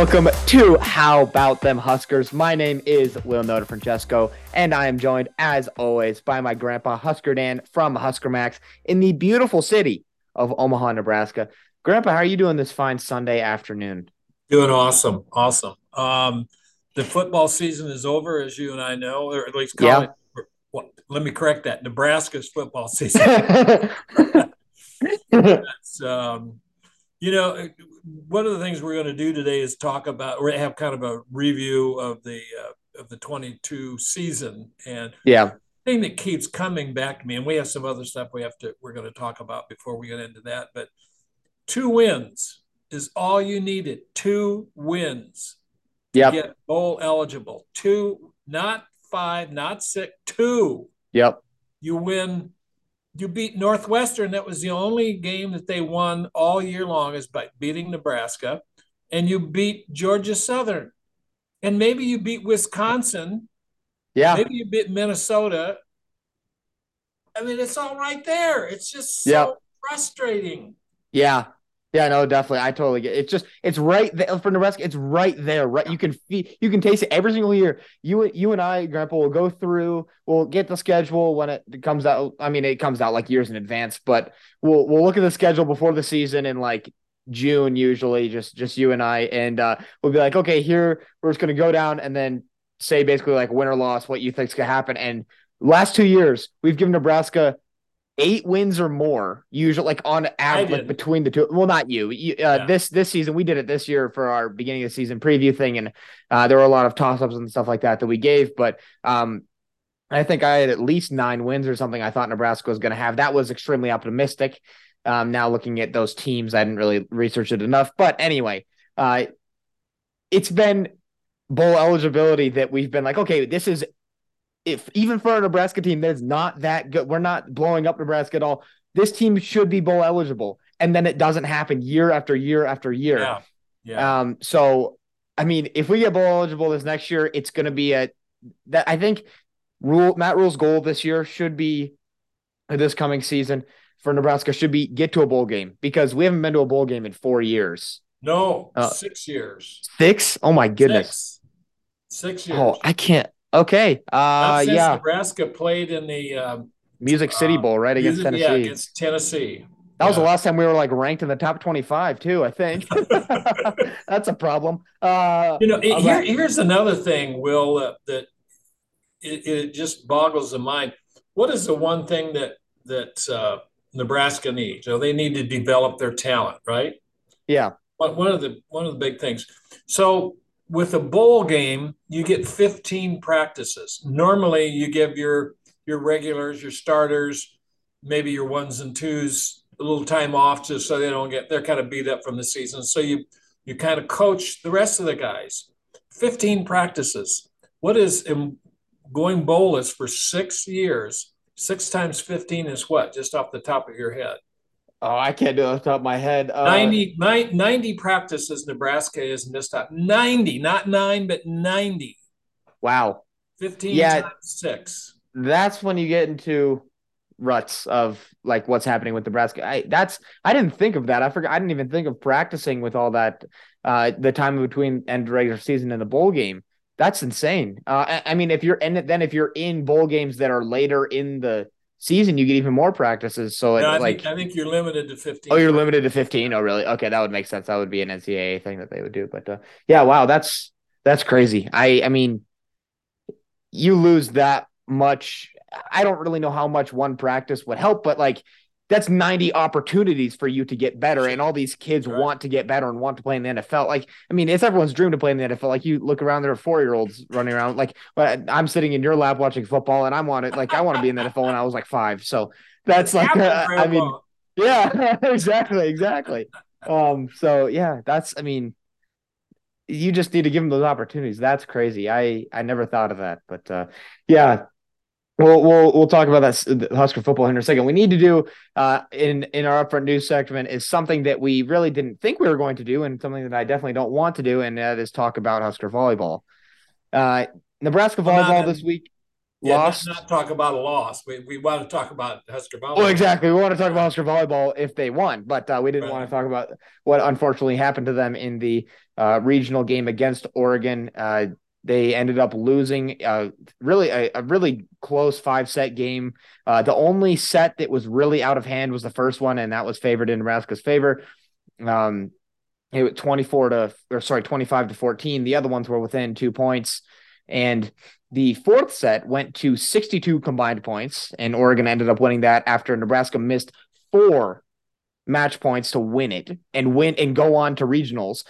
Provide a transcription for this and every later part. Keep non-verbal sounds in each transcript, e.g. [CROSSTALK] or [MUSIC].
welcome to How About Them Huskers. My name is Will Noda Francesco, and I am joined, as always, by my grandpa Husker Dan from Husker Max in the beautiful city of Omaha, Nebraska. Grandpa, how are you doing this fine Sunday afternoon? Doing awesome, awesome. Um, the football season is over, as you and I know, or at least. Yeah. Well, let me correct that. Nebraska's football [LAUGHS] season. [LAUGHS] um, you know, one of the things we're going to do today is talk about or have kind of a review of the uh, of the 22 season. And yeah. thing that keeps coming back to me and we have some other stuff we have to we're going to talk about before we get into that but two wins is all you needed. Two wins to get bowl eligible. Two not five not six two. Yep. You win you beat Northwestern. That was the only game that they won all year long is by beating Nebraska. And you beat Georgia Southern. And maybe you beat Wisconsin. Yeah. Maybe you beat Minnesota. I mean, it's all right there. It's just so frustrating. Yeah. Yeah, no, definitely. I totally get it. It's just it's right there for Nebraska. It's right there. Right, you can feel, you can taste it every single year. You you and I, Grandpa, will go through. We'll get the schedule when it comes out. I mean, it comes out like years in advance, but we'll we'll look at the schedule before the season in like June, usually just just you and I, and uh, we'll be like, okay, here we're just gonna go down and then say basically like win or loss, what you think's gonna happen. And last two years, we've given Nebraska eight wins or more usually like on average like between the two well not you, you uh, yeah. this this season we did it this year for our beginning of the season preview thing and uh, there were a lot of toss-ups and stuff like that that we gave but um i think i had at least nine wins or something i thought nebraska was going to have that was extremely optimistic um now looking at those teams i didn't really research it enough but anyway uh it's been bowl eligibility that we've been like okay this is if even for a Nebraska team that's not that good, we're not blowing up Nebraska at all. This team should be bowl eligible, and then it doesn't happen year after year after year. Yeah. yeah. Um. So, I mean, if we get bowl eligible this next year, it's going to be a that I think Rhule Matt Rhule's goal this year should be this coming season for Nebraska should be get to a bowl game because we haven't been to a bowl game in four years. No, uh, six years. Six? Oh my goodness. Six, six years. Oh, I can't. Okay. Uh, yeah. Nebraska played in the um, Music City Bowl, right against Tennessee. Yeah, against Tennessee. That was the last time we were like ranked in the top 25 too, I think. [LAUGHS] [LAUGHS] That's a problem. Uh, you know, it, here, here's another thing, Will, uh, that it, it, just boggles the mind. What is the one thing that that uh, Nebraska needs? So they need to develop their talent, right? Yeah. One of the one of the big things. So with a bowl game, you get 15 practices. Normally, you give your your regulars, your starters, maybe your ones and twos a little time off just so they don't get they're kind of beat up from the season. So you you kind of coach the rest of the guys. 15 practices. What is um, going bowlless for six years? Six times 15 is what? Just off the top of your head. Oh, I can't do it off the top of my head. Uh, 90, 90 practices Nebraska has missed out. 90, not nine, but 90. Wow. 15 yeah, times six. That's when you get into ruts of like what's happening with Nebraska. I that's I didn't think of that. I forgot I didn't even think of practicing with all that uh the time between end regular season and the bowl game. That's insane. Uh I, I mean if you're in it then if you're in bowl games that are later in the season, you get even more practices. So no, it, I like, think, I think you're limited to 15. Oh, you're limited to 15. Oh, really? Okay, that would make sense. That would be an NCAA thing that they would do. But uh, yeah, wow, that's that's crazy. I I mean, you lose that much. I don't really know how much one practice would help, but like that's 90 opportunities for you to get better. And all these kids right. want to get better and want to play in the NFL. Like, I mean, it's everyone's dream to play in the NFL. Like, you look around, there are four year olds running around. Like, but I'm sitting in your lap watching football, and I want it. Like, I want to be in the NFL when I was like five. So that's like, uh, I mean, yeah, [LAUGHS] exactly, exactly. Um, so yeah, that's, I mean, you just need to give them those opportunities. That's crazy. I I never thought of that, but uh, yeah, We'll, we'll we'll talk about that Husker football in a second. We need to do uh, in in our upfront news segment is something that we really didn't think we were going to do, and something that I definitely don't want to do, and that is talk about Husker volleyball. Uh, Nebraska volleyball this week. yeah, lost. Not, not, talk about a loss. We, we want to talk about Husker volleyball. Well, exactly. We want to talk about Husker volleyball if they won, but uh, we didn't Right. want to talk about what unfortunately happened to them in the uh, regional game against Oregon. They ended up losing uh, really a, a really close five set game. Uh, the only set that was really out of hand was the first one, and that was favored in Nebraska's favor. Um, it was 24 to or sorry 25 to 14 the other ones were within two points and the fourth set went to 62 combined points and oregon ended up winning that after nebraska missed four match points to win it and win and go on to regionals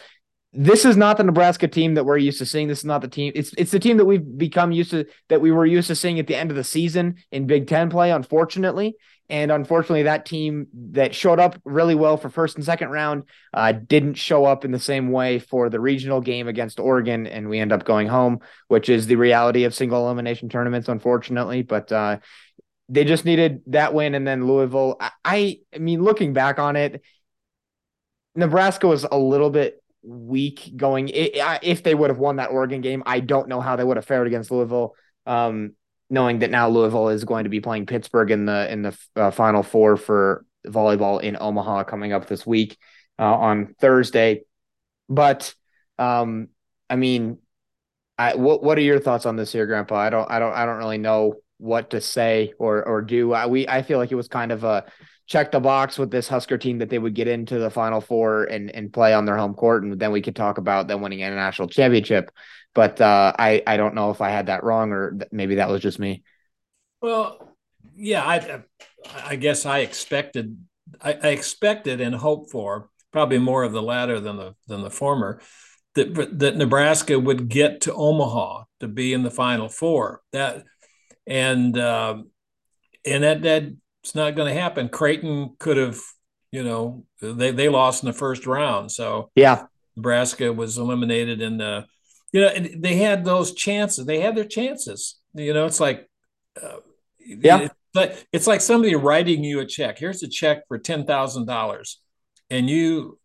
this is not the Nebraska team that we're used to seeing. This is not the team. It's it's the team that we've become used to that we were used to seeing at the end of the season in Big Ten play, unfortunately. And unfortunately, that team that showed up really well for first and second round uh, didn't show up in the same way for the regional game against Oregon, and we end up going home, which is the reality of single elimination tournaments, unfortunately. But uh, they just needed that win, and then Louisville. I, I mean, looking back on it, Nebraska was a little bit weak going. If they would have won that Oregon game, I don't know how they would have fared against Louisville. Um, knowing that now Louisville is going to be playing Pittsburgh in the in the uh, Final Four for volleyball in Omaha coming up this week uh, on Thursday. But um, I mean, I what what are your thoughts on this here, Grandpa? I don't I don't I don't really know what to say or or do. I, we I feel like it was kind of a check the box with this Husker team that they would get into the Final Four and and play on their home court, and then we could talk about them winning a national championship. But uh, I I don't know if I had that wrong or th- maybe that was just me. Well, yeah, I I guess I expected I, I expected and hoped for probably more of the latter than the than the former that that Nebraska would get to Omaha to be in the Final Four. That and uh, and that that's not going to happen. Creighton could have, you know, they they lost in the first round, so Yeah, Nebraska was eliminated in the, you know, and they had those chances. They had their chances. You know, it's like, uh, Yeah. it's it's like somebody writing you a check. Here's a check for ten thousand dollars, and you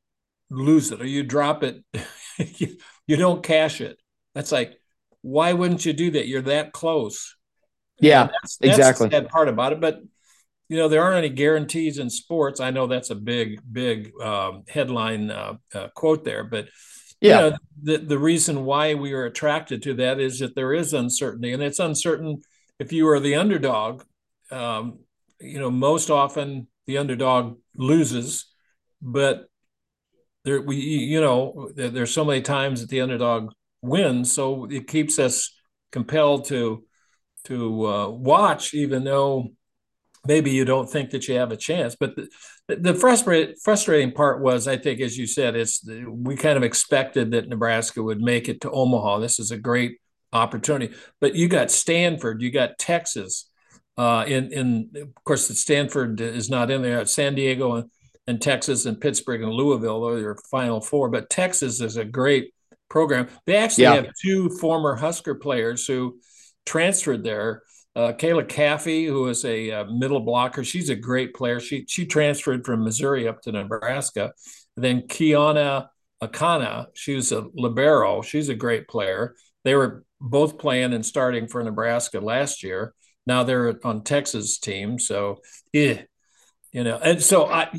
lose it or you drop it. you, [LAUGHS] you don't cash it. That's like, why wouldn't you do that? You're that close. Yeah, that's, that's exactly. That part about it. But you know, there aren't any guarantees in sports. I know that's a big, big um, headline uh, uh, quote there, but yeah, you know, the the reason why we are attracted to that is that there is uncertainty, and it's uncertain if you are the underdog. Um, you know, most often the underdog loses, but there we you know there, there's so many times that the underdog wins, so it keeps us compelled to to uh, watch, even though maybe you don't think that you have a chance. But the, the frustrating frustrating part was, I think, as you said, it's we kind of expected that Nebraska would make it to Omaha. This is a great opportunity, but you got Stanford, you got Texas. Uh, in in of course, Stanford is not in there. San Diego and, and Texas and Pittsburgh and Louisville are your final four. But Texas is a great program. They actually Yeah. have two former Husker players who transferred there. Uh, Kayla Caffey, who is a uh, middle blocker, she's a great player. She she transferred from Missouri up to Nebraska. then Kiana Akana, she's a libero. She's a great player. They were both playing and starting for Nebraska last year. Now they're on Texas team. So yeah, you know, and so I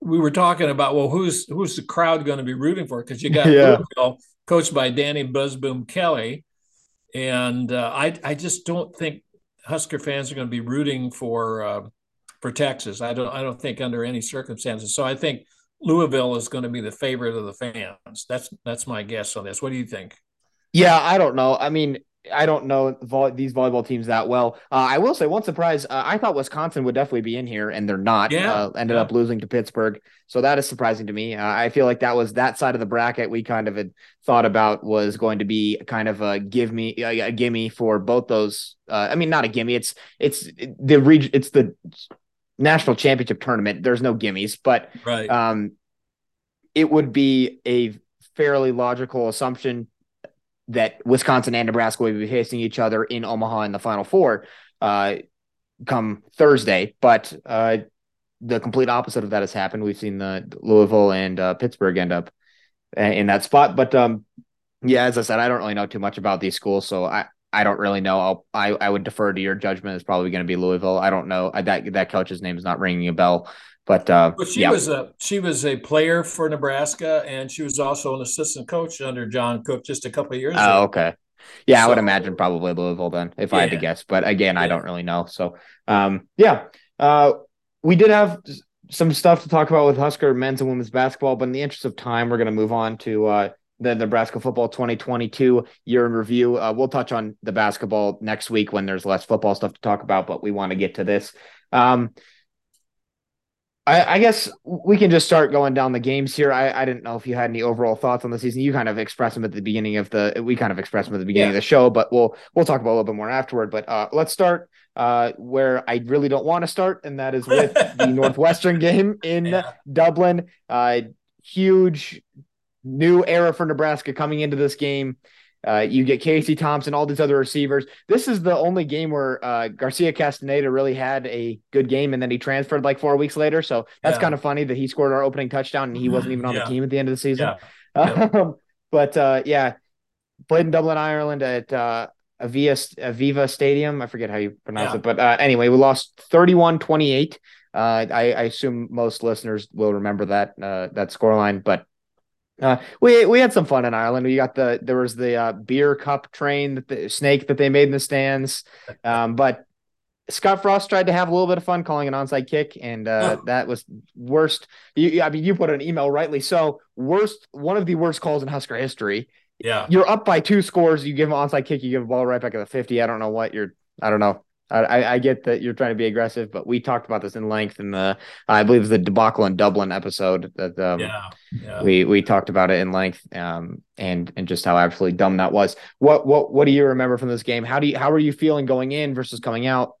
we were talking about well, who's who's the crowd going to be rooting for? Because you got [LAUGHS] Yeah. Louisville, coached by Dani Busboom Kelly, and uh, I I just don't think Husker fans are going to be rooting for uh, for Texas. I don't I don't think under any circumstances. So I think Louisville is going to be the favorite of the fans. That's that's my guess on this. What do you think? Yeah, I don't know. I mean, I don't know vo- these volleyball teams that well. Uh, I will say one surprise. Uh, I thought Wisconsin would definitely be in here, and they're not. Yeah, uh, ended yeah. up losing to Pittsburgh, so that is surprising to me. Uh, I feel like that was that side of the bracket we kind of had thought about was going to be kind of a give me a, a gimme for both those. Uh, I mean, not a gimme. It's it's the region. It's the national championship tournament. There's no gimmies, but Right. um, it would be a fairly logical assumption that Wisconsin and Nebraska will be facing each other in Omaha in the Final Four uh, come Thursday. But uh, the complete opposite of that has happened. We've seen the Louisville and uh, Pittsburgh end up in that spot. But um, yeah, as I said, I don't really know too much about these schools, so I I don't really know. I'll, I I would defer to your judgment. It's probably going to be Louisville. I don't know. I, that that coach's name is not ringing a bell. But uh, well, she yeah. was a she was a player for Nebraska, and she was also an assistant coach under John Cook just a couple of years. Oh, ago. okay. Yeah, so, I would imagine probably Louisville then, if yeah. I had to guess. But again, yeah. I don't really know. So, um, yeah, uh, we did have some stuff to talk about with Husker men's and women's basketball, but in the interest of time, we're going to move on to uh, the Nebraska football 2022 year in review. Uh, we'll touch on the basketball next week when there's less football stuff to talk about, but we want to get to this. Um, I, I, guess we can just start going down the games here. I, I didn't know if you had any overall thoughts on the season. You kind of expressed them at the beginning of the. We kind of expressed them at the beginning yeah. of the show, but we'll we'll talk about a little bit more afterward. But uh, let's start uh, where I really don't want to start, and that is with the [LAUGHS] Northwestern game in yeah. Dublin. Uh, huge new era for Nebraska coming into this game. Uh, you get Casey Thompson, all these other receivers. This is the only game where uh, Garcia Castaneda really had a good game, and then he transferred like four weeks later. So that's yeah. kind of funny that he scored our opening touchdown and he wasn't even on yeah. the team at the end of the season. Yeah. [LAUGHS] Um, but uh, yeah, played in Dublin, Ireland at uh, Avia, Aviva Stadium. I forget how you pronounce it, but uh, anyway, we lost 31 28. Uh, I, I, assume most listeners will remember that uh, that scoreline, but uh, we we had some fun in Ireland. We got the there was the uh, beer cup train that the snake that they made in the stands. [LAUGHS] Um, but Scott Frost tried to have a little bit of fun calling an onside kick, and uh, oh. that was worst. You, I mean, you put an email rightly so. Worst, one of the worst calls in Husker history. Yeah, you're up by two scores. You give an onside kick, you give a ball right back at the fifty. I don't know what you're. I don't know. I, I get that you're trying to be aggressive, but we talked about this in length in the I believe the debacle in Dublin episode that um, yeah, yeah. we we talked about it in length um, and and just how absolutely dumb that was. What what what do you remember from this game? How do you how are you feeling going in versus coming out?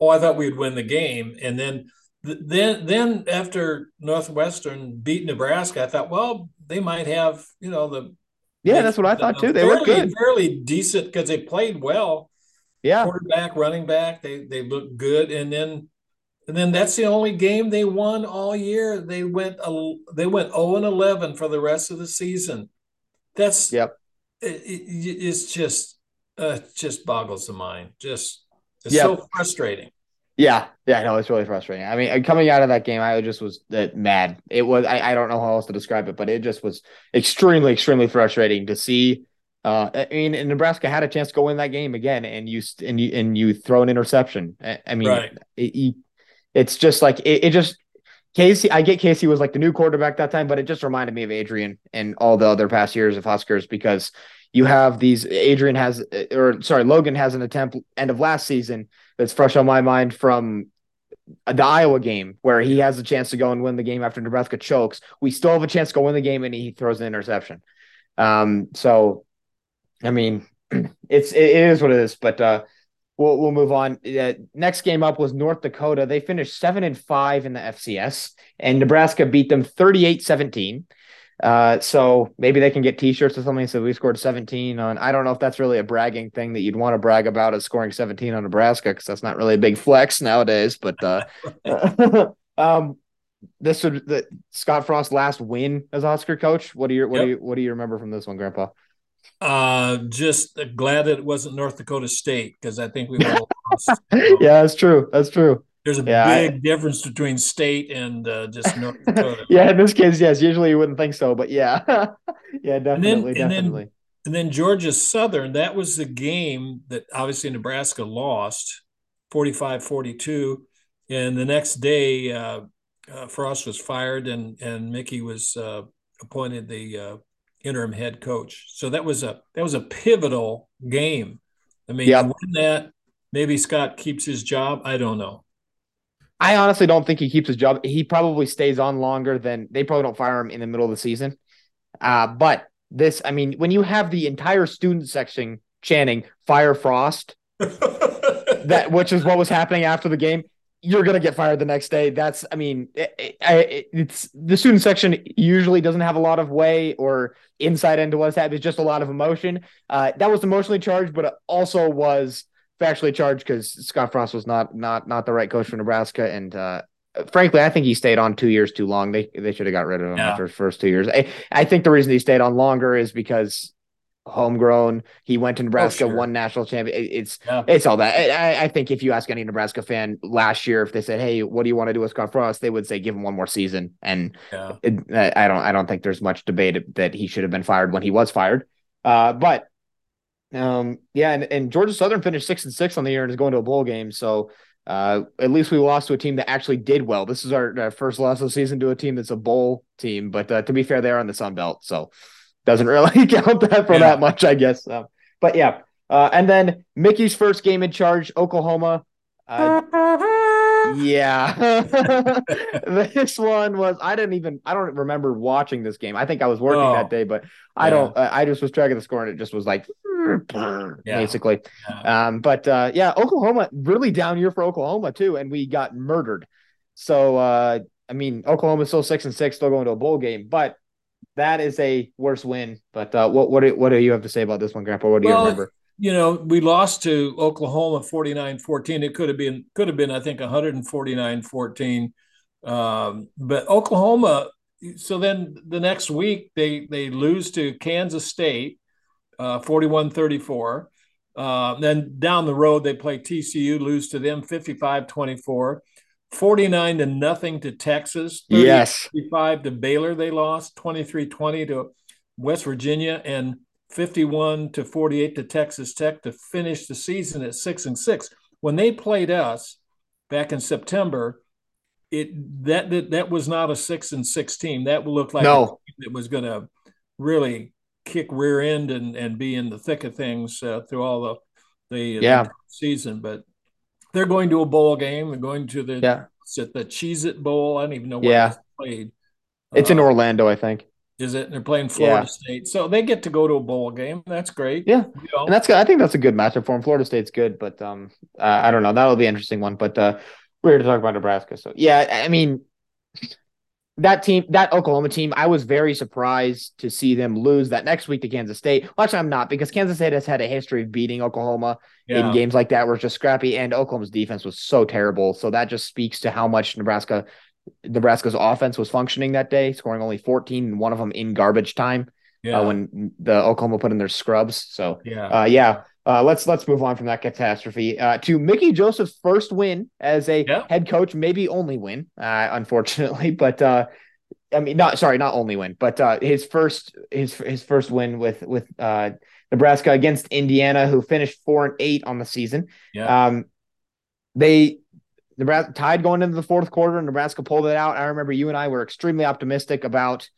Oh, I thought we'd win the game, and then then then after Northwestern beat Nebraska, I thought, well, they might have you know the yeah, that's what I thought too. They fairly, were good, fairly decent because they played well yeah. Quarterback, running back, they they look good. And then and then that's the only game they won all year. They went a they went 0 and 11 for the rest of the season. That's yep. It, it, it's just uh, just boggles the mind. Just it's yep. so frustrating. Yeah, yeah, no, it's really frustrating. I mean, coming out of that game, I just was uh, mad. It was I, I don't know how else to describe it, but it just was extremely, extremely frustrating to see uh, I mean, and Nebraska had a chance to go win that game again, and you and you and you throw an interception. I, mean, right. it, it's just like it, it, just Casey. I get Casey was like the new quarterback that time, but it just reminded me of Adrian and all the other past years of Huskers because you have these. Adrian has, or sorry, Logan has an attempt end of last season that's fresh on my mind from the Iowa game where he has a chance to go and win the game after Nebraska chokes. We still have a chance to go win the game, and he throws an interception. Um, so I mean, [CLEARS THROAT] it's it is what it is. But uh, we'll we'll move on. Uh, next game up was North Dakota. They finished seven and five in the FCS, and Nebraska beat them 38-17. Uh, so maybe they can get T-shirts or something. So we scored 17 on. I don't know if that's really a bragging thing that you'd want to brag about as scoring 17 on Nebraska because that's not really a big flex nowadays. But uh, [LAUGHS] [LAUGHS] um, this would the Scott Frost last win as Husker coach. What do you what yep. do you what do you remember from this one, Grandpa? Uh, just glad that it wasn't North Dakota State because I think we would [LAUGHS] lost. yeah, that's true. That's true. There's a yeah, big I, difference between state and uh, just North [LAUGHS] Dakota. yeah, in this case, yes. Usually you wouldn't think so, but yeah, [LAUGHS] yeah, definitely, and then, definitely. And then, and then Georgia Southern, that was the game that obviously Nebraska lost 45 42. And the next day, uh, uh, Frost was fired and, and Mickey was uh, appointed the uh, interim head coach. So that was a that was a pivotal game. I mean, yep. win that, maybe Scott keeps his job. I don't know. I honestly don't think he keeps his job. He probably stays on longer than they probably don't fire him in the middle of the season. Uh, but this, I mean, when you have the entire student section chanting "Fire Frost," [LAUGHS] that which is what was happening after the game, you're gonna get fired the next day. That's, I mean, it, it, it's the student section usually doesn't have a lot of way or insight into what's happening. It's just a lot of emotion. Uh, that was emotionally charged, but it also was factually charged because Scott Frost was not not not the right coach for Nebraska, and uh, frankly, I think he stayed on two years too long. They they should have got rid of him yeah. after his first two years. I, I think the reason he stayed on longer is because homegrown. He went to Nebraska, Oh, sure. won national champion. It's Yeah. it's all that. I, I think if you ask any Nebraska fan last year, if they said, "Hey, what do you want to do with Scott Frost?" they would say, "Give him one more season." And Yeah. it, I don't I don't think there's much debate that he should have been fired when he was fired. Uh, but um, yeah, and, and Georgia Southern finished six and six on the year and is going to a bowl game. So uh, at least we lost to a team that actually did well. This is our, our first loss of the season to a team that's a bowl team. But uh, to be fair, they're on the Sun Belt, so doesn't really [LAUGHS] count that for Yeah. that much, I guess. Um, but yeah, uh, and then Mickey's first game in charge, Oklahoma. Uh, [LAUGHS] yeah, [LAUGHS] this one was. I didn't even. I don't remember watching this game. I think I was working Oh. that day, but I Yeah. don't. Uh, I just was tracking the score, and it just was like basically. Yeah. Um, but uh, yeah, Oklahoma really down year for Oklahoma too, and we got murdered. So uh, I mean, Oklahoma's still six and six, still going to a bowl game, but that is a worse win. But uh, what what do, what do you have to say about this one, Grandpa? What do you remember? you know, we lost to Oklahoma 49-14. It could have been could have been I think 149-14. Um, but Oklahoma so then the next week they they lose to Kansas State uh 41-34. Uh, then down the road they play TCU, lose to them 55-24. 49 to nothing to Texas. Yes. 35 to Baylor they lost, 23-20 to West Virginia and 51 to 48 to Texas Tech to finish the season at 6 and 6. When they played us back in September, it that that, that was not a 6 and 6 team. That looked like No. that was going to really kick rear end and and be in the thick of things uh, through all the the, Yeah. the season, but they're going to a bowl game. They're going to the Yeah. at the Cheez It Bowl. I don't even know where Yeah. it's played. It's in Uh, Orlando, I think. is it? And they're playing Florida Yeah. State, so they get to go to a bowl game. That's great. Yeah. You know? And that's good. I think that's a good matchup for him. Florida State's good, but um, uh, I don't know. That'll be an interesting one. But uh, we're here to talk about Nebraska. So yeah, I mean, that team, that Oklahoma team, I was very surprised to see them lose that next week to Kansas State. Well, actually, I'm not because Kansas State has had a history of beating Oklahoma yeah. in games like that where it's just scrappy, and Oklahoma's defense was so terrible. So that just speaks to how much Nebraska, Nebraska's offense was functioning that day, scoring only 14, and one of them in garbage time yeah. uh, when the Oklahoma put in their scrubs. So yeah. uh, yeah. Uh, let's let's move on from that catastrophe uh, to Mickey Joseph's first win as a Yeah. head coach, maybe only win, uh, unfortunately. [LAUGHS] But uh, I mean, not sorry, not only win, but uh, his first his his first win with with uh, Nebraska against Indiana, who finished four and eight on the season. yeah. Um, they Nebraska tied going into the fourth quarter, and Nebraska pulled it out. I remember you and I were extremely optimistic about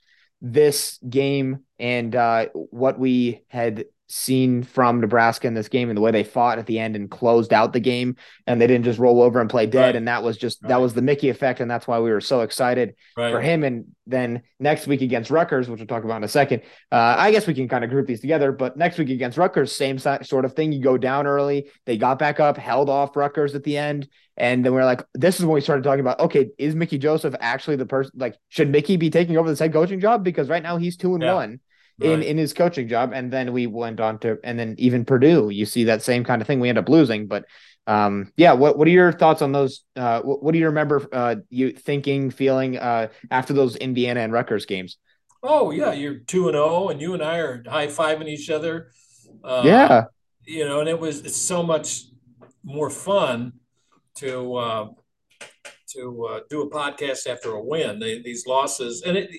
this game and uh, what we had seen from Nebraska in this game and the way they fought at the end and closed out the game and they didn't just roll over and play dead Right. and that was just that was the Mickey effect and that's why we were so excited right. for him. And then next week against Rutgers, which we'll talk about in a second, uh, I guess we can kind of group these together. But next week against Rutgers, same sort of thing. You go down early. They got back up, held off Rutgers at the end. And then we're like, this is when we started talking about, okay, is Mickey Joseph actually the person? Like, should Mickey be taking over this head coaching job? Because right now he's two and Yeah. one in Right. in his coaching job. And then we went on to, and then even Purdue, you see that same kind of thing. We end up losing, but um, yeah. What what are your thoughts on those? Uh, what, what do you remember? Uh, you thinking, feeling uh after those Indiana and Rutgers games? Oh yeah, you're two and zero, and you and I are high fiving each other. Uh, yeah, you know, and it was it's so much more fun to uh, to uh, do a podcast after a win. They, these losses, and it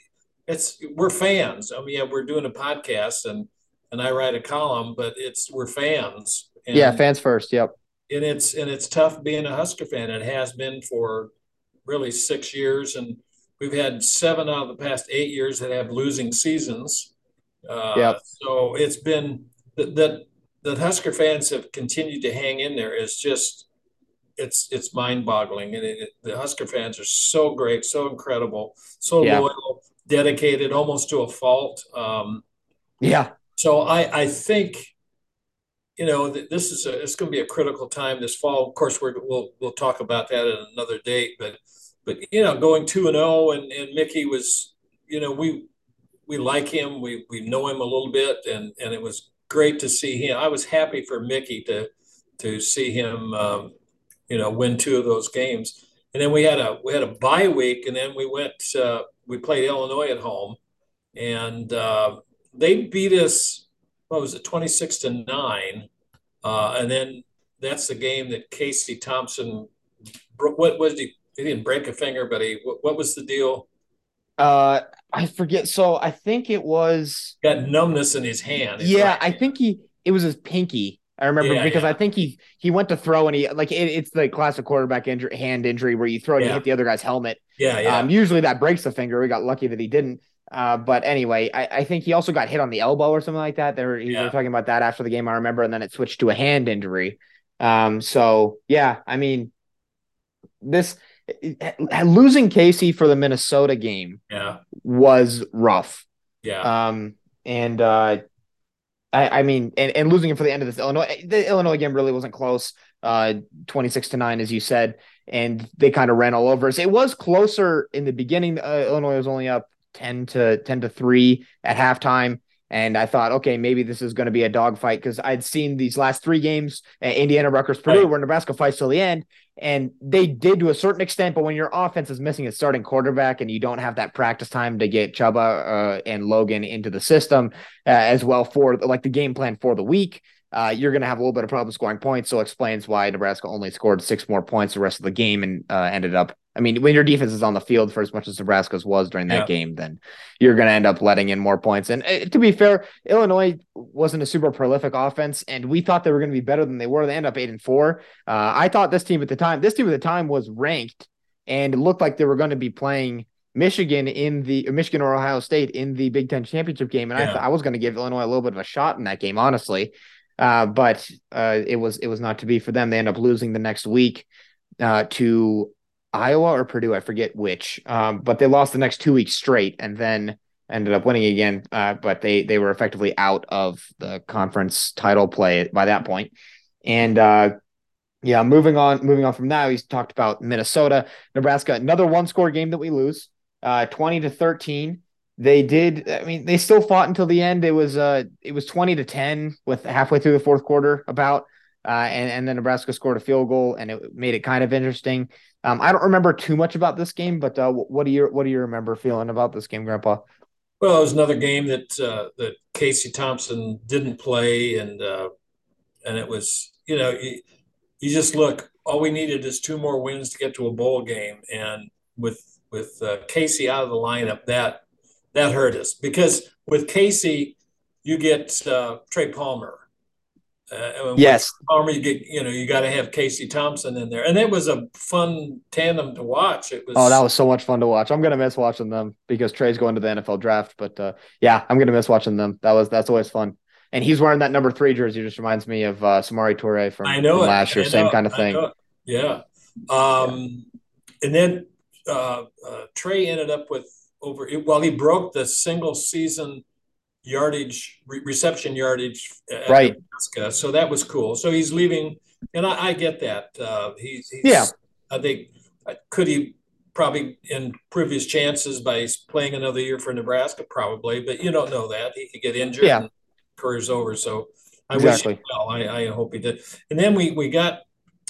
it's we're fans. I mean, yeah, we're doing a podcast, and and I write a column, but it's we're fans. And, yeah. Fans first. Yep. and it's and it's tough being a Husker fan. It has been for really six years, and we've had seven out of the past eight years that have losing seasons. Uh, Yep. So it's been that that that Husker fans have continued to hang in there is just it's it's mind boggling, and it, it- the Husker fans are so great, so incredible, so loyal, dedicated, almost to a fault. Um, Yeah. so I, I think, you know, th- this is a, it's going to be a critical time this fall. Of course, we're, we'll we'll talk about that at another date. But but you know, going two and zero, and and Mickey was, you know, we we like him, we we know him a little bit, and and it was great to see him. I was happy for Mickey to to see him, um, you know, win two of those games. And then we had a we had a bye week, and then we went uh, we played Illinois at home, and uh, they beat us what was it, 26 to 9. Uh, and then that's the game that Casey Thompson, what was he? He didn't break a finger, but he, what, what was the deal? Uh, I forget. So I think it was got numbness in his hand. Yeah, right I think he it was his pinky. I remember yeah, because yeah. I think he he went to throw and he like it, it's the classic quarterback injury, hand injury where you throw and yeah. you hit the other guy's helmet. Yeah, yeah. Um, usually that breaks the finger. We got lucky that he didn't. Uh, but anyway, I, I, think he also got hit on the elbow or something like that. They were, yeah. were talking about that after the game, I remember, and then it switched to a hand injury. Um, so yeah, I mean, this losing Casey for the Minnesota game, yeah, was rough. Yeah. Um, and uh, I, I mean, and, and losing him for the end of this Illinois, the Illinois game really wasn't close. Uh, 26 to 9, as you said, and they kind of ran all over us. It was closer in the beginning. Uh, Illinois was only up 10 to 10 to 3 at halftime. And I thought, okay, maybe this is going to be a dogfight because I'd seen these last three games, uh, Indiana, Rutgers, Purdue, right. where Nebraska fights till the end, and they did to a certain extent. But when your offense is missing a starting quarterback and you don't have that practice time to get Chubba uh, and Logan into the system uh, as well for like the game plan for the week, uh, you're going to have a little bit of problem scoring points. So it explains why Nebraska only scored six more points the rest of the game and uh, ended up. I mean, when your defense is on the field for as much as Nebraska's was during that yeah. game, then you're going to end up letting in more points. And uh, to be fair, Illinois wasn't a super prolific offense, and we thought they were going to be better than they were. They end up eight and four. Uh, I thought this team at the time, this team at the time was ranked, and it looked like they were going to be playing Michigan in the Michigan or Ohio State in the Big Ten championship game, and yeah. I thought I was going to give Illinois a little bit of a shot in that game, honestly. Uh, but uh, it was it was not to be for them. They end up losing the next week uh, to Iowa or Purdue, I forget which. Um, but they lost the next two weeks straight, and then ended up winning again. Uh, but they they were effectively out of the conference title play by that point. And uh, yeah, moving on, moving on from that, he's talked about Minnesota, Nebraska, another one score game that we lose, uh, twenty to thirteen they did i mean they still fought until the end. It was uh it was 20 to 10 with halfway through the fourth quarter about uh and, and then nebraska scored a field goal and it made it kind of interesting. Um i don't remember too much about this game but uh what do you what do you remember feeling about this game grandpa? Well it was another game that uh that casey thompson didn't play and uh and it was you know you, you just look all we needed is two more wins to get to a bowl game. And with with uh, casey out of the lineup that that hurt us because with Casey, you get uh, Trey Palmer. Uh, yes, Palmer, you get you know you got to have Casey Thompson in there, and it was a fun tandem to watch. It was oh, that was so much fun to watch. I'm gonna miss watching them because Trey's going to the NFL draft, but uh, yeah, I'm gonna miss watching them. That was that's always fun. And he's wearing that number three jersey. Just reminds me of uh, Samori Toure from, I know from last year. Same kind of thing. Yeah. Um, yeah. And then uh, uh, Trey ended up with over well he broke the single season yardage re- reception yardage right. Nebraska, so that was cool. So he's leaving and i, I get that uh, he's, he's, yeah. I think uh, could he probably improve his chances by playing another year for nebraska? Probably but you don't know that. He could get injured yeah. and career's over. So i exactly. wish well I, I hope he did. And then we we got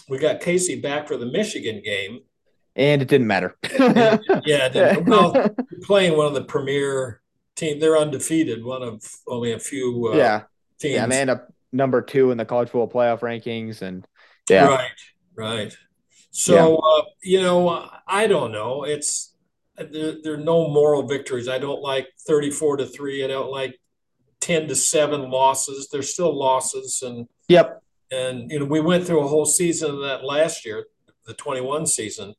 we got casey back for the michigan game and it didn't matter. [LAUGHS] yeah, didn't. [LAUGHS] well, playing one of the premier team, they're undefeated. One of only a few. Uh, yeah, teams. yeah, and they end up number two in the college football playoff rankings, and yeah, right, right. So yeah. uh, you know, I don't know. It's there, there are no moral victories. I don't like thirty-four to three. I don't like ten to seven losses. There's still losses, and yep. And you know, we went through a whole season of that last year, the 21 season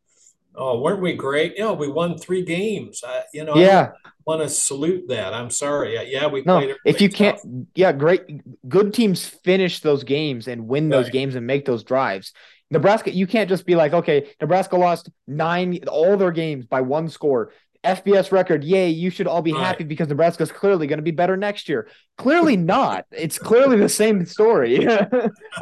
oh, weren't we great? You know, we won three games. I, you know, yeah. I want to salute that. I'm sorry. Yeah, we played. no, If you can't, yeah, great. Good teams finish those games and win those right. games and make those drives. Nebraska, you can't just be like, okay, Nebraska lost nine all their games by one score. FBS record, yay, you should all be happy because Nebraska's clearly going to be better next year. Clearly not. It's clearly the same story. [LAUGHS]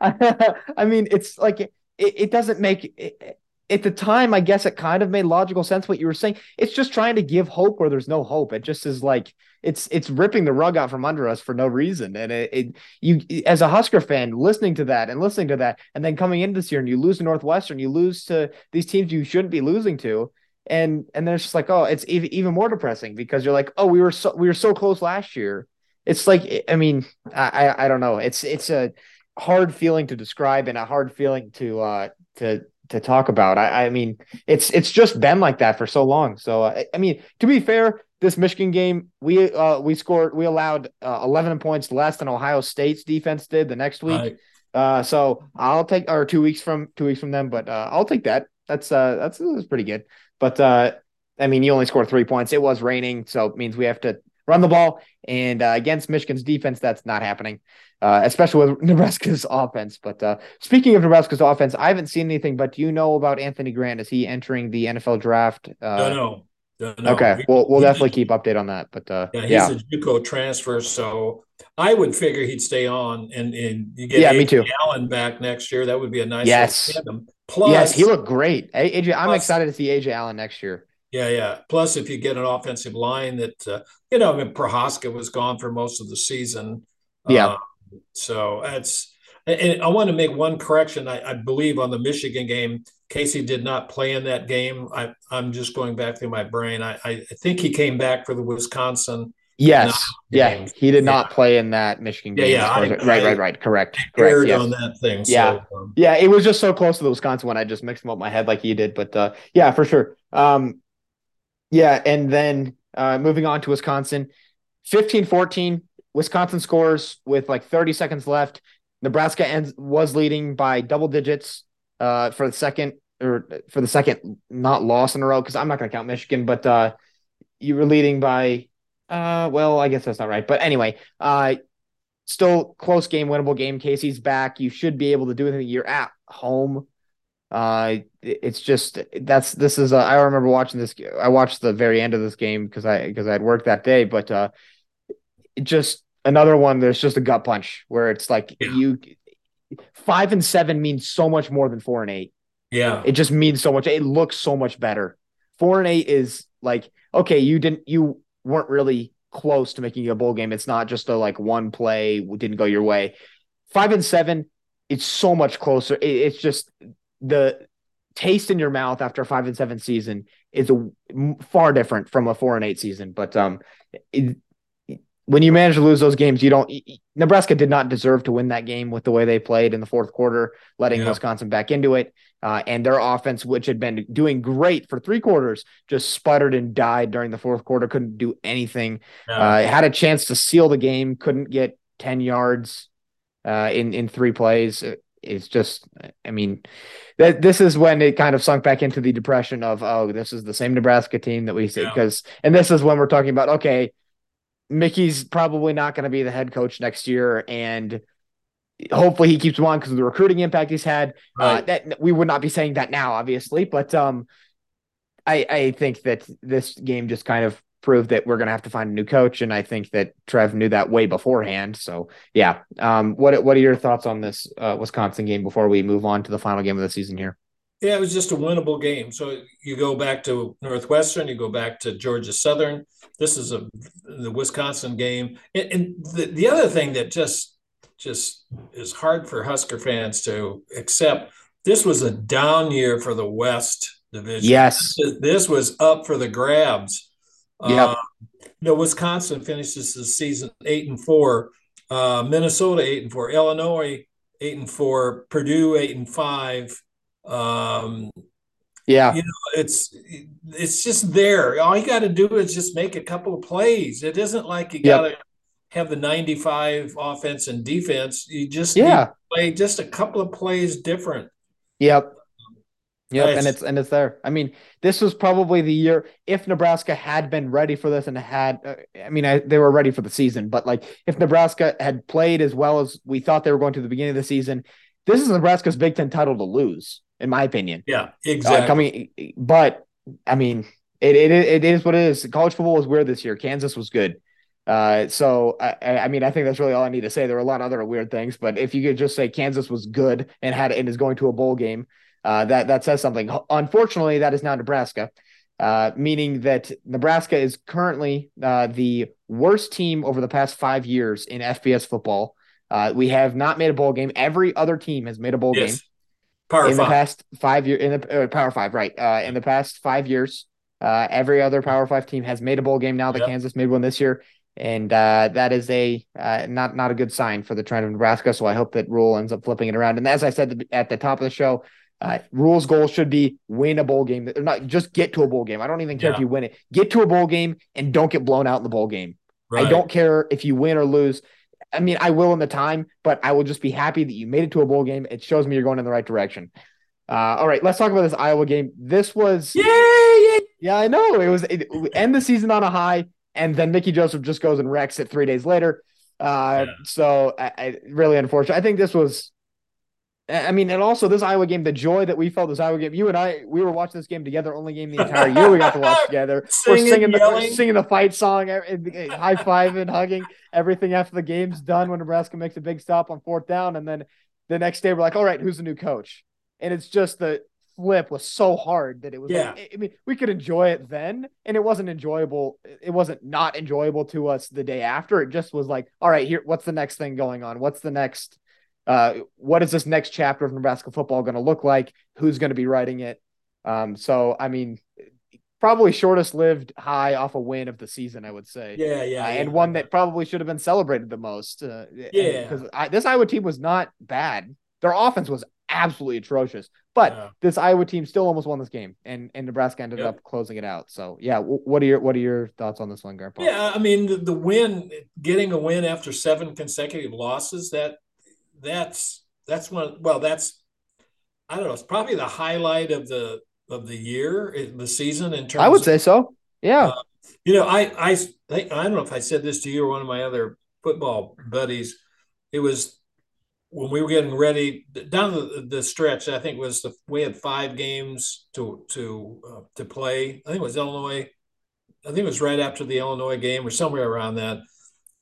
I mean, it's like it, it doesn't make it, at the time, I guess it kind of made logical sense what you were saying. It's just trying to give hope where there's no hope. It just is like it's it's ripping the rug out from under us for no reason. And it, it you as a Husker fan, listening to that and listening to that, and then coming into this year and you lose to Northwestern, you lose to these teams you shouldn't be losing to. And and then it's just like, oh, it's even even more depressing because you're like, oh, we were so we were so close last year it's like I mean I I don't know. It's it's a hard feeling to describe and a hard feeling to uh to to talk about. I, I mean, it's it's just been like that for so long. So I, I mean, to be fair, this Michigan game, we uh we scored, we allowed uh, 11 points less than Ohio State's defense did the next week. Right. Uh, so I'll take or two weeks from two weeks from them, but uh, I'll take that. That's uh that's, that's pretty good. But uh, I mean, you only scored three points. It was raining, so it means we have to run the ball. And uh, against Michigan's defense, that's not happening, uh, especially with [LAUGHS] Nebraska's offense. But uh, speaking of Nebraska's offense, I haven't seen anything. But do you know about Anthony Grant? Is he entering the NFL draft? Uh, no, no. no. Okay, we'll we'll definitely keep update on that. But uh, yeah, he's yeah. a JUCO transfer, so I would figure he'd stay on, and and you get yeah, me too. Allen back next year. That would be a nice yes. Plus, yes, he looked great. Ajay, I'm plus, excited to see Ajay Allen next year. Yeah, yeah. Plus, if you get an offensive line that, uh, you know, I mean, Prochazka was gone for most of the season. Yeah. Uh, so that's, and I want to make one correction. I, I, believe on the Michigan game, Casey did not play in that game. I, am just going back through my brain. I, I, think he came back for the Wisconsin. Yes. Yeah. He did not play in that Michigan game. Yeah. yeah right, right, right. Correct. Correct. Yes. on that thing. Yeah. So, um, yeah. It was just so close to the Wisconsin one. I just mixed them up my head like he did. But uh, yeah, for sure. Um, yeah, and then uh, moving on to Wisconsin, 15-14, Wisconsin scores with like 30 seconds left. Nebraska ends was leading by double digits uh, for the second or for the second not loss in a row because I'm not going to count Michigan, but uh, you were leading by uh, well, I guess that's not right, but anyway, uh, still close game, winnable game. Casey's back. You should be able to do anything. You're at home. Uh, it's just that's this is a, I remember watching this. I watched the very end of this game because I because I had worked that day, but uh, just another one. There's just a gut punch where it's like yeah. you five and seven means so much more than four and eight. Yeah, it just means so much. It looks so much better. Four and eight is like okay, you didn't you weren't really close to making a bowl game. It's not just a like one play didn't go your way. Five and seven, it's so much closer. It, it's just the taste in your mouth after a five and seven season is a, far different from a four and eight season. But um, it, when you manage to lose those games, you don't. Nebraska did not deserve to win that game with the way they played in the fourth quarter, letting yeah. Wisconsin back into it. Uh, and their offense, which had been doing great for three quarters, just sputtered and died during the fourth quarter. Couldn't do anything. Uh, had a chance to seal the game, couldn't get ten yards uh, in in three plays it's just i mean that this is when it kind of sunk back into the depression of oh this is the same nebraska team that we see because yeah. and this is when we're talking about okay mickey's probably not going to be the head coach next year and hopefully he keeps him on because of the recruiting impact he's had uh, right. uh, that we would not be saying that now obviously but um i i think that this game just kind of prove that we're going to have to find a new coach. And I think that Trev knew that way beforehand. So yeah. Um, what, what are your thoughts on this uh, Wisconsin game before we move on to the final game of the season here? Yeah, it was just a winnable game. So you go back to Northwestern, you go back to Georgia Southern. This is a the Wisconsin game, and, and the, the other thing that just just is hard for Husker fans to accept. This was a down year for the West division. Yes, this, this was up for the grabs yeah. Uh, you know, Wisconsin finishes the season eight and four. Uh, Minnesota eight and four. Illinois eight and four. Purdue eight and five. Um, yeah, you know, it's it's just there. All you got to do is just make a couple of plays. It isn't like you got to have the ninety-five offense and defense. You just yeah play just a couple of plays different. Yep. Yep, nice. and it's and it's there. I mean, this was probably the year if Nebraska had been ready for this and had. Uh, I mean, I, they were ready for the season, but like if Nebraska had played as well as we thought they were going to the beginning of the season, this is Nebraska's Big Ten title to lose, in my opinion. Yeah, exactly. Uh, coming, but I mean, it, it it is what it is. College football was weird this year. Kansas was good. Uh, so I, I mean, I think that's really all I need to say. There were a lot of other weird things, but if you could just say Kansas was good and had and is going to a bowl game, uh, that that says something. Unfortunately, that is now Nebraska, uh, meaning that Nebraska is currently uh, the worst team over the past five years in FBS football. Uh, we have not made a bowl game. Every other team has made a bowl yes. game. Power in five. the past five years, in the uh, Power Five, right? Uh, in the past five years, every other Power Five team has made a bowl game. Now that yep. Kansas made one this year, and uh, that is a uh, not not a good sign for the trend of Nebraska. So I hope that Rhule ends up flipping it around. And as I said at the top of the show, uh, Rhule's goal should be win a bowl game. Not just get to a bowl game. I don't even care yeah. if you win it. Get to a bowl game and don't get blown out in the bowl game. Right. I don't care if you win or lose. I mean, I will in the time, but I will just be happy that you made it to a bowl game. It shows me you're going in the right direction. Uh, all right, let's talk about this Iowa game. This was yeah, yeah, yeah. I know it was it, end the season on a high, and then Mickey Joseph just goes and wrecks it three days later. Uh, yeah. so I, I, really unfortunate. I think this was. I mean, and also this Iowa game, the joy that we felt this Iowa game. You and I, we were watching this game together. Only game the entire year we got to watch [LAUGHS] together. singing, we're singing the singing the fight song, high fiving, hugging everything after the game's done. When Nebraska makes a big stop on fourth down, and then the next day we're like, all right, who's the new coach? and it's just the flip was so hard that it was yeah. Like, I mean, we could enjoy it then, and it wasn't enjoyable. It wasn't not enjoyable to us the day after. It just was like, all right, here, what's the next thing going on? What's the next? Uh, what is this next chapter of Nebraska football going to look like? Who's going to be writing it? Um, so I mean, probably shortest lived high off a win of the season, I would say. Yeah, yeah, uh, and yeah. one that probably should have been celebrated the most. Uh, yeah, because this Iowa team was not bad. Their offense was absolutely atrocious. But yeah. this Iowa team still almost won this game, and and Nebraska ended yep. up closing it out. So yeah, what are your what are your thoughts on this one, Grandpa? Yeah, I mean the, the win, getting a win after seven consecutive losses, that that's that's one. Well, that's I don't know. It's probably the highlight of the of the year, the season in terms. I would of, say so. Yeah. Uh, you know, I I I don't know if I said this to you or one of my other football buddies. It was when we were getting ready down the, the stretch, I think was the we had five games to to uh, to play. I think it was Illinois. I think it was right after the Illinois game or somewhere around that.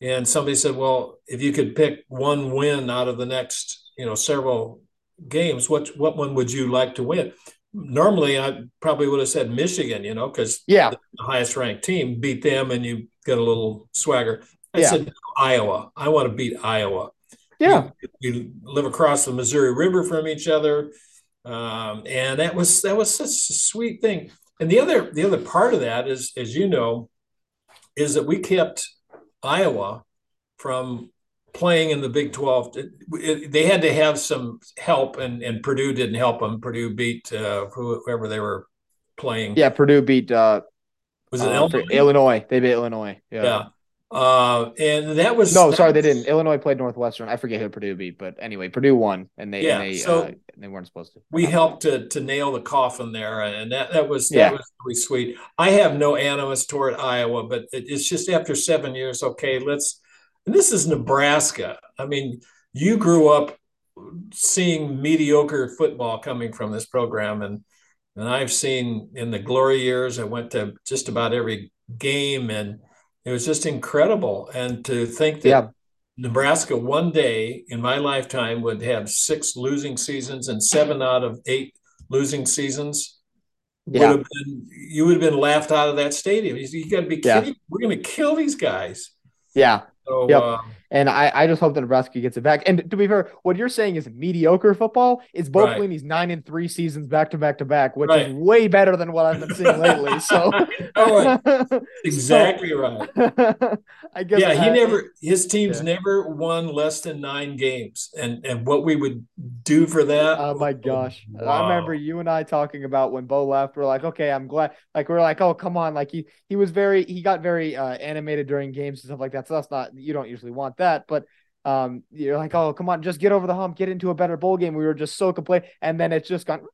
And somebody said, "Well, if you could pick one win out of the next, you know, several games, what what one would you like to win?" Normally, I probably would have said Michigan, you know, because yeah, the highest ranked team beat them, and you get a little swagger. I yeah. said Iowa. I want to beat Iowa. Yeah, we, we, live across the Missouri River from each other, um, and that was that was such a sweet thing. And the other the other part of that is, as you know, is that we kept Iowa from playing in the Big Twelve. It, it, they had to have some help, and and Purdue didn't help them. Purdue beat uh, whoever they were playing. Yeah, Purdue beat. Uh, was it uh, Illinois? Illinois? They beat Illinois. Yeah. yeah. Uh, and that was no, that sorry, was, they didn't. Illinois played Northwestern. I forget who Purdue beat, but anyway, Purdue won, and they yeah, and they, so uh, they weren't supposed to. We helped to to nail the coffin there, and that that was yeah. that was really sweet. I have no animus toward Iowa, but it, it's just after seven years, okay, let's. And this is Nebraska. I mean, you grew up seeing mediocre football coming from this program, and and I've seen in the glory years. I went to just about every game and it was just incredible. And to think that yeah. Nebraska one day in my lifetime would have six losing seasons and seven out of eight losing seasons would yeah. have been you would have been laughed out of that stadium. You, you got to be kidding! Yeah. We're going to kill these guys. Yeah. So, yep. uh, and I, I just hope that Nebraska gets it back. And to be fair, what you're saying is mediocre football. Is Bo right. Pelini's nine and three seasons back to back to back, which right. is way better than what I've been seeing lately. So, [LAUGHS] oh, [LAUGHS] exactly right. [LAUGHS] I guess. Yeah, he never. His teams yeah. never won less than nine games, and and what we would do for that. Oh my gosh! Wow. I remember you and I talking about when Bo left. We're like, okay, I'm glad. Like we're like, oh come on, like he he was very he got very uh, animated during games and stuff like that. So that's not you don't usually want that. But um, you're like, oh, come on, just get over the hump, get into a better bowl game. We were just so complete, and then it's just gone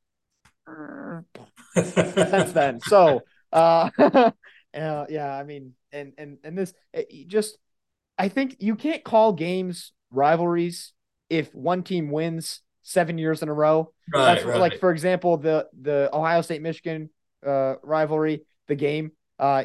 since then. [LAUGHS] So, uh, [LAUGHS] uh, yeah, I mean, and and and this just, I think you can't call games rivalries if one team wins seven years in a row. Right, That's right. like, for example, the the Ohio State Michigan uh, rivalry, the game. Uh,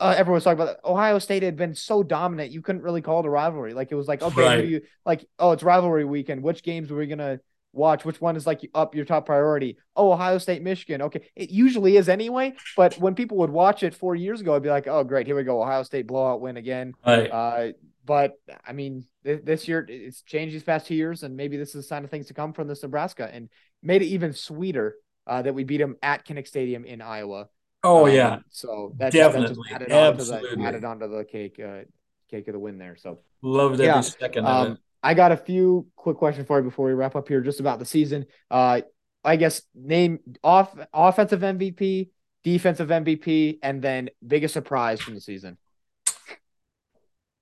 uh, everyone was talking about that. Ohio State had been so dominant, you couldn't really call it a rivalry. Like it was like, okay, right. you like? Oh, it's rivalry weekend. Which games are we gonna watch? Which one is like up your top priority? Oh, Ohio State, Michigan. Okay, it usually is anyway. But when people would watch it four years ago, I'd be like, oh, great, here we go, Ohio State blowout win again. Right. Uh, but I mean, th- this year it's changed these past two years, and maybe this is a sign of things to come from this Nebraska, and made it even sweeter uh, that we beat them at Kinnick Stadium in Iowa. Oh um, yeah. So that's definitely just added, Absolutely. Onto the, added onto the cake. Uh, cake of the win there. So loved every yeah. second of um, it. I got a few quick questions for you before we wrap up here, just about the season. Uh, I guess name off offensive MVP, defensive MVP, and then biggest surprise from the season.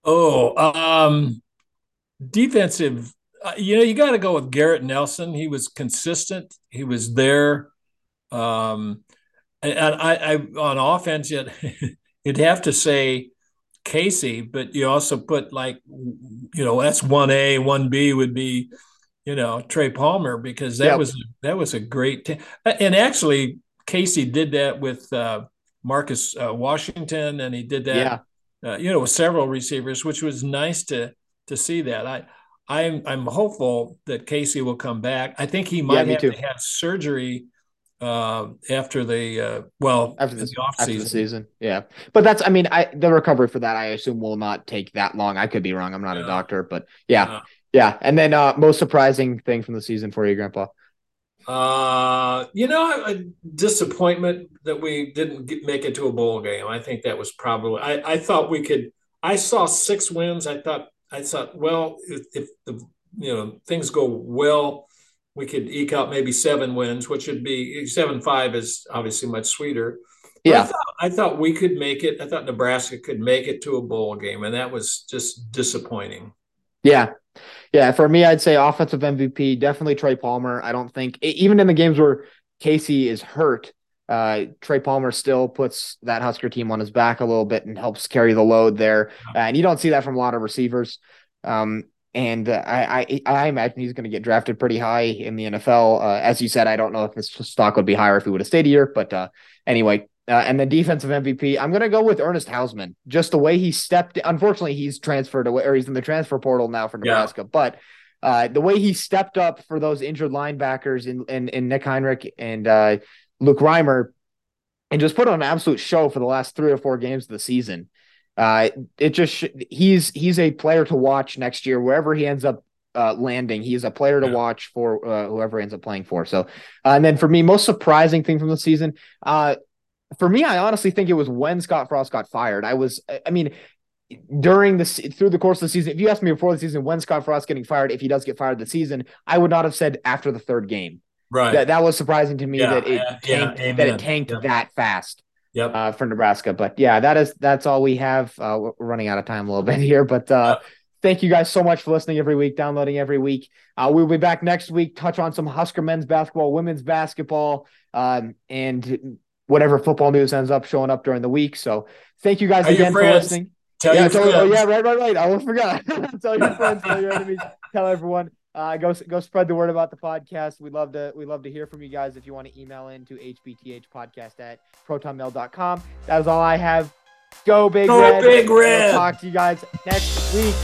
Oh, um, defensive. Uh, you know, you got to go with Garrett Nelson. He was consistent. He was there. Um, and, I, I on offense, yet [LAUGHS] you'd have to say Casey, but you also put like, you know, that's one A, one B would be, you know, Trey Palmer because that yep. was that was a great team. And actually, Casey did that with uh, Marcus uh, Washington, and he did that, yeah. uh, you know, with several receivers, which was nice to to see that. I I'm I'm hopeful that Casey will come back. I think he might yeah, have too. to have surgery uh, after the uh, well after the, after season. the season. Yeah, but that's I mean I the recovery for that I assume will not take that long. I could be wrong. I'm not yeah. a doctor, but yeah, yeah, yeah. And then uh, most surprising thing from the season for you, Grandpa. Uh, you know, a disappointment that we didn't get, make it to a bowl game. I think that was probably. I, I thought we could. I saw six wins. I thought. I thought, well, if, if the you know things go well, we could eke out maybe seven wins, which would be seven five is obviously much sweeter. But yeah, I thought, I thought we could make it. I thought Nebraska could make it to a bowl game, and that was just disappointing. Yeah, yeah, for me, I'd say offensive MVP, definitely Trey Palmer. I don't think even in the games where Casey is hurt, uh, Trey Palmer still puts that Husker team on his back a little bit and helps carry the load there. Uh, and you don't see that from a lot of receivers. Um, and uh, I, I, I imagine he's going to get drafted pretty high in the NFL. Uh, as you said, I don't know if his stock would be higher if he would have stayed here, but uh, anyway, uh, and the defensive MVP, I'm going to go with Ernest Hausmann. Just the way he stepped. Unfortunately, he's transferred away, or he's in the transfer portal now for Nebraska. Yeah. But uh, the way he stepped up for those injured linebackers in in, in Nick Henrich and uh, Luke Reimer, and just put on an absolute show for the last three or four games of the season. Uh, it just he's he's a player to watch next year wherever he ends up uh, landing. He's a player to yeah. watch for uh, whoever ends up playing for. So, uh, and then for me, most surprising thing from the season, uh, for me, I honestly think it was when Scott Frost got fired. I was, I mean, during the through the course of the season, if you asked me before the season when Scott Frost getting fired, if he does get fired the season, I would not have said after the third game. Right. That that was surprising to me yeah, that it yeah, tanked, that it tanked that fast. Yep. Uh, for Nebraska, but yeah, that is that's all we have. Uh, we're running out of time a little bit [LAUGHS] here, but uh, yep. thank you guys so much for listening every week, downloading every week. Uh, we'll be back next week. Touch on some Husker men's basketball, women's basketball, um, and whatever football news ends up showing up during the week. So thank you guys tell again for listening. Tell yeah, your tell, friends. Oh, yeah, right, right, right. I almost forgot. [LAUGHS] tell your friends, tell your enemies, [LAUGHS] tell everyone. Uh, go go spread the word about the podcast. We love to we love to hear from you guys. If you want to email in to hbthpodcast at protonmail.com. That is all I have. Go big go red. big red. We'll talk to you guys next week.